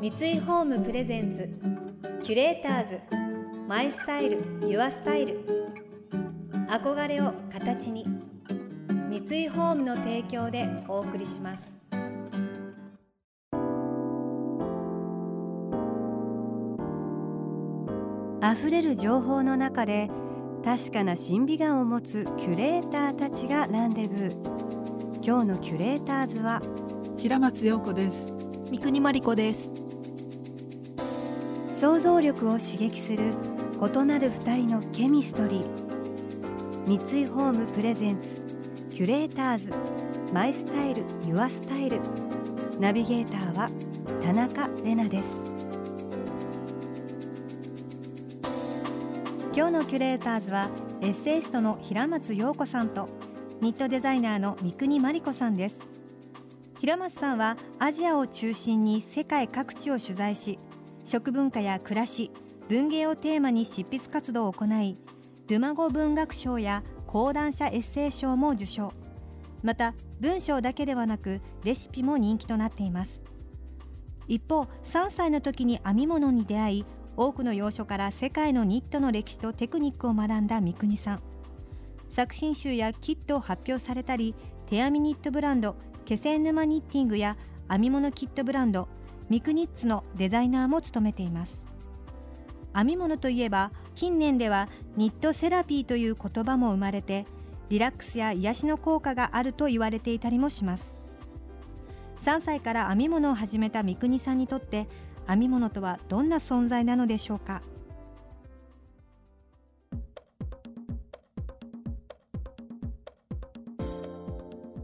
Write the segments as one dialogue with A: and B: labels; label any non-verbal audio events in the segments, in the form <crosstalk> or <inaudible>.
A: 三井ホームプレゼンツキュレーターズマイスタイルユアスタイル。憧れを形に三井ホームの提供でお送りします。溢れる情報の中で確かな審美眼を持つキュレーターたちがランデブー。今日のキュレーターズは
B: 平松陽子です。
C: 三国真理子です
A: 想像力を刺激する異なる二人のケミストリー。三井ホームプレゼンツキュレーターズ。マイスタイルユアスタイル。ナビゲーターは田中れなです。今日のキュレーターズはエッセイストの平松陽子さんとニットデザイナーの三国真理子さんです。平松さんはアジアを中心に世界各地を取材し食文化や暮らし文芸をテーマに執筆活動を行いドゥマゴ文学賞や講談社エッセイ賞も受賞。また文章だけではなくレシピも人気となっています。一方3歳の時に編み物に出会い多くの洋書から世界のニットの歴史とテクニックを学んだ三國さん。作品集やキットを発表されたり手編みニットブランド気仙沼ニッティングや編み物キットブランドミクニッツのデザイナーも務めています。編み物といえば近年ではニットセラピーという言葉も生まれてリラックスや癒しの効果があると言われていたりもします。3歳から編み物を始めた三國さんにとって編み物とはどんな存在なのでしょうか？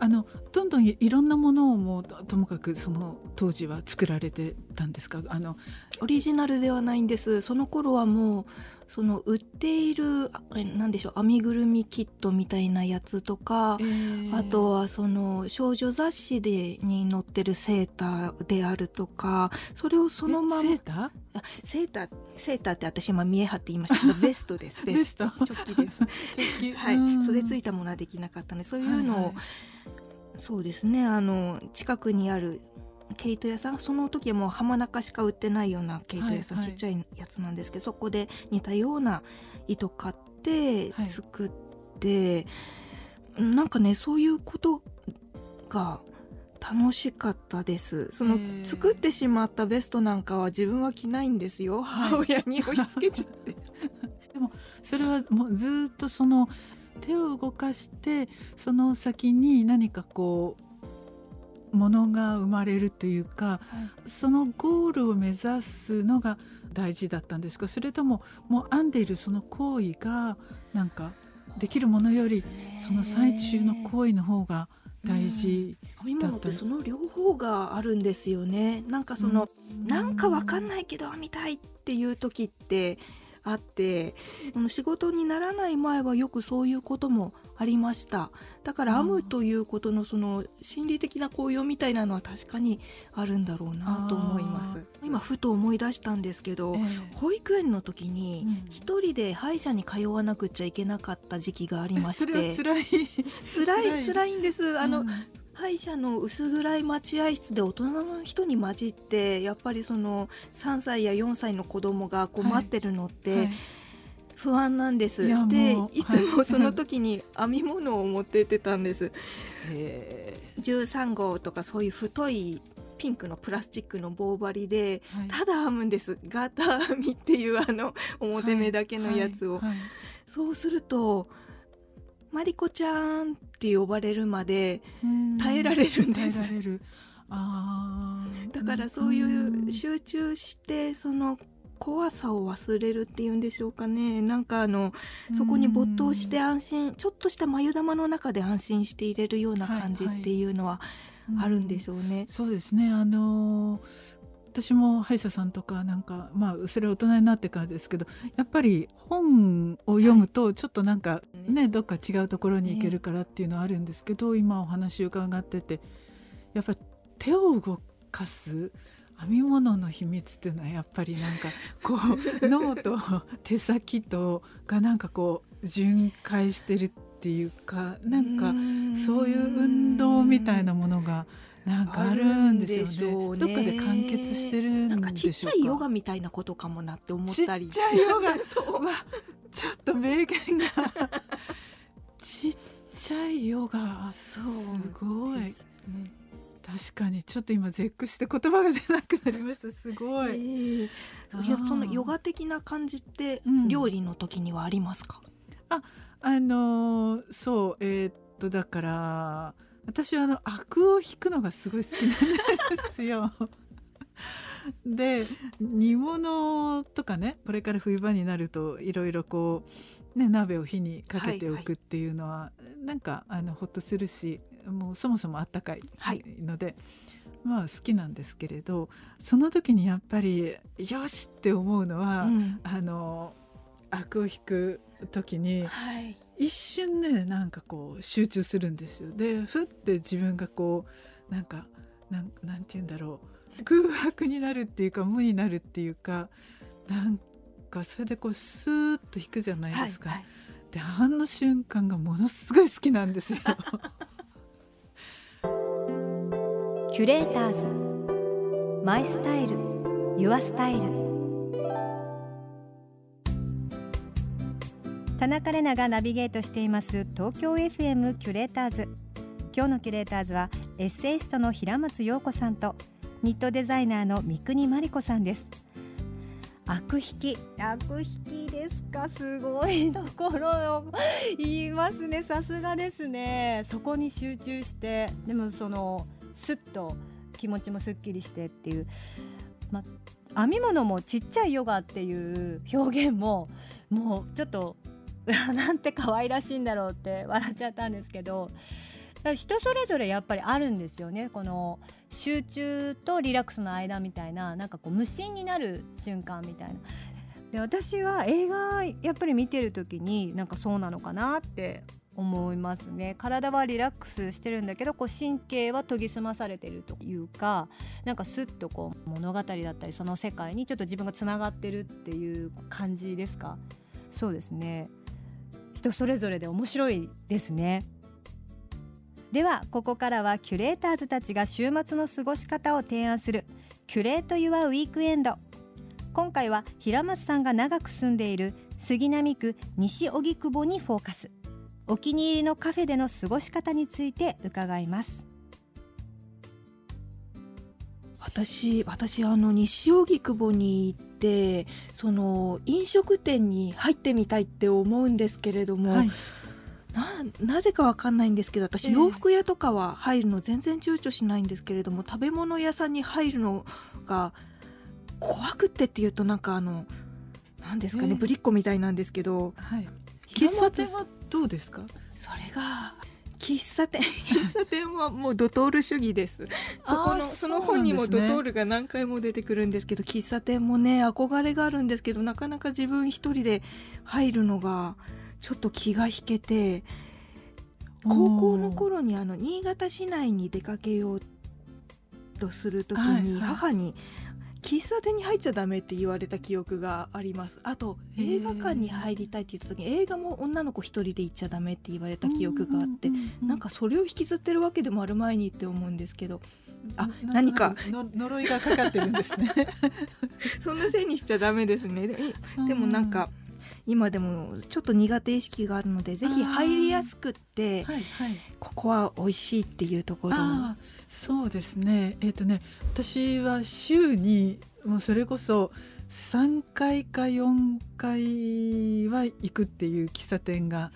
B: あのどんどんいろんなものをもうともかくその当時は作られてたんですか？あの
C: オリジナルではないんです。その頃はもうその売っている何でしょう編みぐるみキットみたいなやつとか、えー、あとはその少女雑誌でに載ってるセーターであるとかそれをそのまま
B: セーター？
C: セーターセーターって私今見え張って言いましたけど <laughs> ベストですベスト。チョッキです。<laughs> <laughs> はい。袖ついたものはできなかったのでそういうのを、はいはい、そうですね。あの近くにある毛糸屋さんその時はもう浜中しか売ってないような毛糸屋さん、はいはい、ちっちゃいやつなんですけどそこで似たような糸買って作って、はい、なんかねそういうことが楽しかったです。その作ってしまったベストなんかは自分は着ないんですよ、母親に押し付けちゃって。<laughs>
B: でもそれはもうずっとその手を動かしてその先に何かこうものが生まれるというか、はい、そのゴールを目指すのが大事だったんですか？それとももう編んでいるその行為がなんかできるものよりその最中の行為の方が大事
C: 編み物ってその両方があるんですよね。なんかその、うん、なんかわかんないけど編みたいっていう時ってあって仕事にならない前はよくそういうこともありました。だから編むということのその心理的な効用みたいなのは確かにあるんだろうなと思います。今ふと思い出したんですけど、えー、保育園の時に一人で歯医者に通わなくちゃいけなかった時期がありまして、<laughs>
B: 辛い
C: 辛い。辛いんです。あの、うん歯医者の薄暗い待合室で大人の人に混じってやっぱりその3歳や4歳の子供がこう待ってるのって、はい。はい不安なんです。でいつもその時に編み物を持ってってたんです。13号とかそういう太いピンクのプラスチックの棒針で、はい、ただ編むんです。ガタ編みっていうあの表目だけのやつを、はい。はい、そうすると「マリコちゃん」って呼ばれるまで耐えられるんです。あだからそういう集中してその怖さを忘れるっていうんでしょうかね。なんかあのそこに没頭して安心ちょっとした眉玉の中で安心していれるような感じっていうのはあるんでしょうね。はいはい、
B: そうですね。あの私も歯医者さんとかなんかまあそれは大人になってからですけどやっぱり本を読むとちょっとなんかね、どっか違うところに行けるからっていうのはあるんですけど、今お話伺っててやっぱり手を動かす編み物の秘密っていうのはやっぱりなんかこう <laughs> 脳と手先とがなんかこう巡回してるっていうかなんかそういう運動みたいなものがなんかあるんですよね。ね。どっかで完結してるんでしょうか、
C: なんかちっちゃいヨガみたいなことかもなって思ったり。
B: ちっちゃいヨガ。<laughs>
C: そう。
B: わちょっと名言が。ちっちゃいヨガ。すごい。
C: ね。
B: 確かにちょっと今絶句して言葉が出なくなりました。すごい、
C: えー。いやそのヨガ的な感じって
B: うん。
C: 料理の時にはありますか、
B: あのーそうえーっとだから私はあのアクを引くのがすごい好きなんですよ。<laughs> で煮物とかねこれから冬場になるといろいろこう、ね、鍋を火にかけておくっていうのは、なんかあのほっとするしもうそもそもあったかい
C: はい。
B: ので、まあ好きなんですけれどその時にやっぱりよしって思うのは、
C: うん。
B: あのアクを引く時に
C: はい
B: 一瞬ねなんかこう集中するんですよ。でふって自分がこうなんかなんなんて言うんだろう。空白になるっていうか無になるっていうかなんかそれでこうスーッと引くじゃないですか、
C: はいはい。
B: であの瞬間がものすごい好きなんですよ。
A: キュレーターズ。マイスタイル。ユアスタイル田中れながナビゲートしています東京 FM キュレーターズ。今日のキュレーターズはエッセイストの平松陽子さんとニットデザイナーの三国真理子さんです。悪引き悪引きですか？すごいところを言いますね。さすがですね。そこに集中してでもそのスッと気持ちもすっきりしてっていう、まあ、編み物もちっちゃいヨガっていう表現ももうちょっと <laughs> なんて可愛らしいんだろうって笑っちゃったんですけど人それぞれやっぱりあるんですよね。この集中とリラックスの間みたいななんかこう無心になる瞬間みたいな。で私は映画やっぱり見てる時になんかそうなのかなって思いますね。体はリラックスしてるんだけどこう神経は研ぎ澄まされてるというかなんかスッとこう物語だったりその世界にちょっと自分がつながってるっていう感じですか？そうですね。人それぞれで面白いですね。ではここからはキュレーターズたちが週末の過ごし方を提案するキュレート・ユア・ウィークエンド。今回は平松さんが長く住んでいる杉並区西荻窪にフォーカス。お気に入りのカフェでの過ごし方について伺います。
C: 私私あの西荻窪に行ってその飲食店に入ってみたいって思うんですけれども、
B: はい。
C: ななぜかわかんないんですけど私、
B: ええ。
C: 洋服屋とかは入るの全然躊躇しないんですけれども食べ物屋さんに入るのが怖くってっていうとなんかあのなんですかね、
B: ええ。
C: ぶりっ子みたいなんですけど
B: はい。喫茶店はどうですか？
C: それが喫茶店 <laughs> 喫茶店はもうドトール主義です。そこのその本にもドトールが何回も出てくるんですけど喫茶店もね憧れがあるんですけどなかなか自分一人で入るのがちょっと気が引けて高校の頃にあの新潟市内に出かけようとする時に
B: はいはい。
C: 母に喫茶店に入っちゃダメって言われた記憶があります。あと映画館に入りたいって言った時に映画も女の子一人で行っちゃダメって言われた記憶があって
B: ううう
C: なんかそれを引きずってるわけでもある前にって思うんですけどあ
B: な
C: 何か
B: の呪いがかかってるんですね。<laughs>
C: そんなせいにしちゃダメですね。ででもなんか今でもちょっと苦手意識があるのでぜひ入りやすくって
B: はいはい。
C: ここは美味しいっていうところ
B: そうですね。えっ、とね私は週にもうそれこそ3回か4回は行くっていう喫茶店が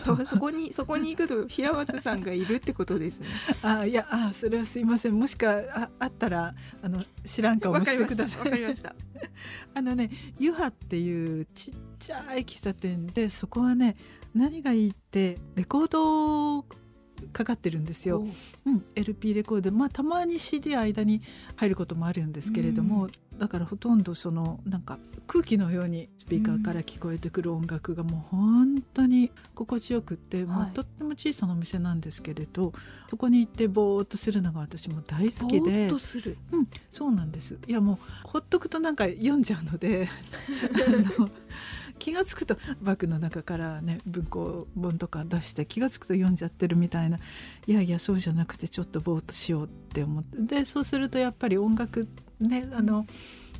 C: そそこにそこに行くと平松さんがいるってことですね。<laughs>
B: あいやあそれはすいませんもしかああったらあの知らん顔もしてください
C: わかりました。<laughs>
B: あのねユハっていうちっちゃい喫茶店でそこはね何がいいってレコードかかってるんですよ。う。ん、LP レコード。まあたまに CD 間に入ることもあるんですけれども、だからほとんどそのなんか空気のようにスピーカーから聞こえてくる音楽がもう本当に心地よくって、も
C: はい。
B: うとっても小さなお店なんですけれどそこに行ってぼーっとするのが私も大好きで。
C: っとする。
B: うん、そうなんです。いやもうほっとくとなんか読んじゃうので <laughs> あの気が付くとバッグの中からね文庫本とか出して気が付くと読んじゃってるみたいな。いやいやそうじゃなくてちょっとぼーっとしようって思って。でそうするとやっぱり音楽ねあの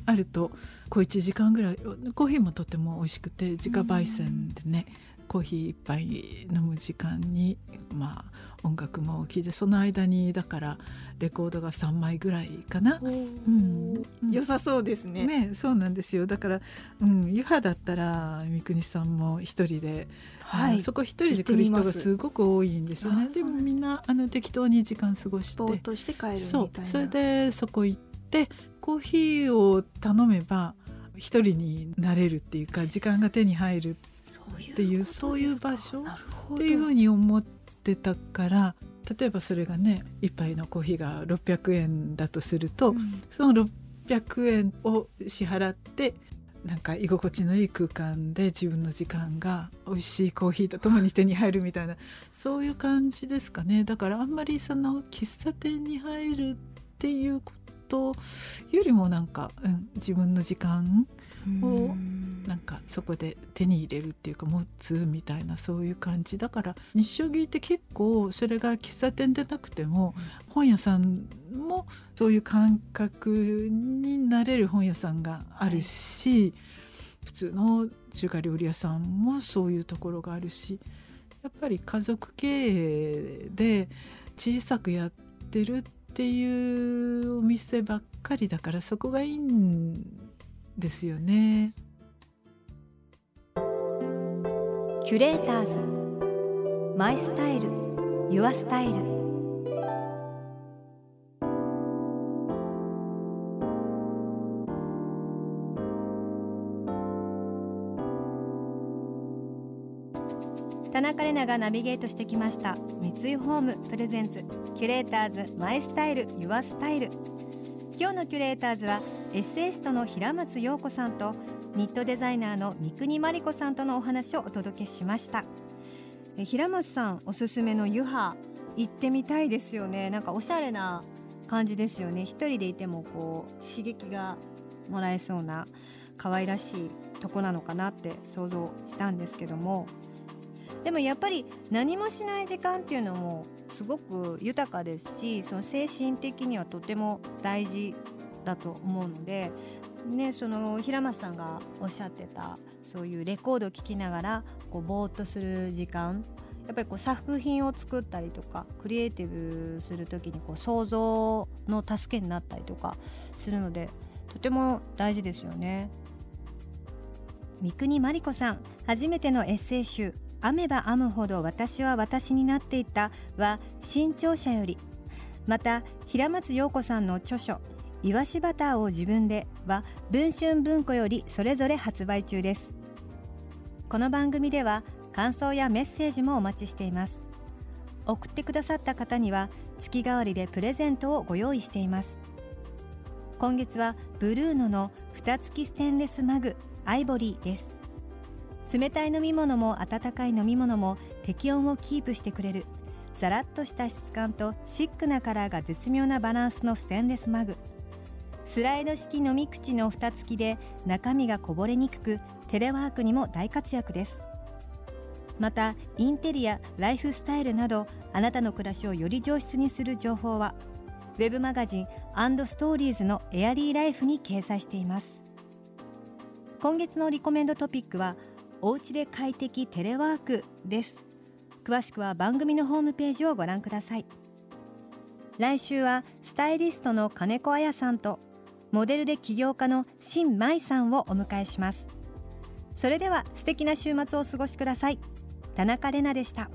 B: あると小1時間ぐらいコーヒーもとても美味しくて自家焙煎でね、コーヒー一杯飲む時間にまあ音楽も聴いてその間にだからレコードが3枚ぐらいかな、う
C: ん、良さそうですね。
B: ねそうなんですよ。だから、うん、湯葉だったら三國さんも一人で、はい、そこ一人で来る人がす。ごく多いんですよね。でもみんなあの適当に時間過ごして。ぼ
C: ーっとして帰るみたいな。
B: そうそれでそこ行ってコーヒーを頼めば一人になれるっていうか時間が手に入るっていうそういう場所っていうふうに思ってたから例えばそれがね1杯のコーヒーが600円だとすると、うん、その600円を支払ってなんか居心地のいい空間で自分の時間が美味しいコーヒーとともに手に入るみたいなそういう感じですかね。だからあんまりその喫茶店に入るっていうことよりもなんか、うん、自分の時間をなんかそこで手に入れるっていうか持つみたいなそういう感じ。だから日照着って結構それが喫茶店でなくても本屋さんもそういう感覚になれる本屋さんがあるし、はい、普通の中華料理屋さんもそういうところがあるしやっぱり家族経営で小さくやってるっていうお店ばっかりだからそこがいいんですよね。
A: キュレーターズ。マイスタイル。ユアスタイル。田中れながナビゲートしてきました。三井ホームプレゼンツ。キュレーターズ。マイスタイル。ユアスタイル。今日のキュレーターズはエッセイストの平松陽子さんとニットデザイナーの三國真理子さんとのお話をお届けしました。え平松さんおすすめの湯葉行ってみたいですよね。なんかおしゃれな感じですよね。一人でいてもこう刺激がもらえそうな可愛らしいとこなのかなって想像したんですけども。でもやっぱり何もしない時間っていうのもすごく豊かですしその精神的にはとても大事だと思うので、ね、その平松さんがおっしゃってたそういうレコードを聴きながらこうぼーっとする時間やっぱりこう作品を作ったりとかクリエイティブする時にこう想像の助けになったりとかするのでとても大事ですよね。三國真理子さん初めてのエッセイ集編めば編むほど私は私になっていたは新潮社よりまた平松陽子さんの著書いわしバターを自分では文春文庫よりそれぞれ発売中です。この番組では感想やメッセージもお待ちしています。送ってくださった方には月替わりでプレゼントをご用意しています。今月はブルーノの蓋付きステンレスマグアイボリーです。冷たい飲み物も温かい飲み物も適温をキープしてくれる。ザラッとした質感とシックなカラーが絶妙なバランスのステンレスマグ。スライド式飲み口の蓋付きで中身がこぼれにくくテレワークにも大活躍です。またインテリアライフスタイルなどあなたの暮らしをより上質にする情報はウェブマガジンストーリーズのエアリーライフに掲載しています。今月のリコメンドトピックはおうちで快適テレワークです。詳しくは番組のホームページをご覧ください。来週はスタイリストの金子彩さんとモデルで起業家の新舞さんをお迎えします。それでは素敵な週末をお過ごしください。田中れなでした。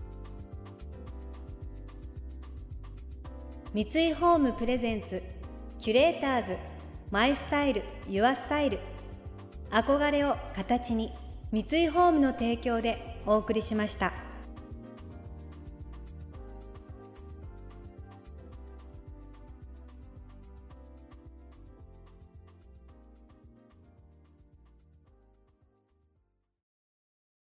A: 三井ホームプレゼンツキュレーターズマイスタイルユアスタイル。憧れを形に三井ホームの提供でお送りしました。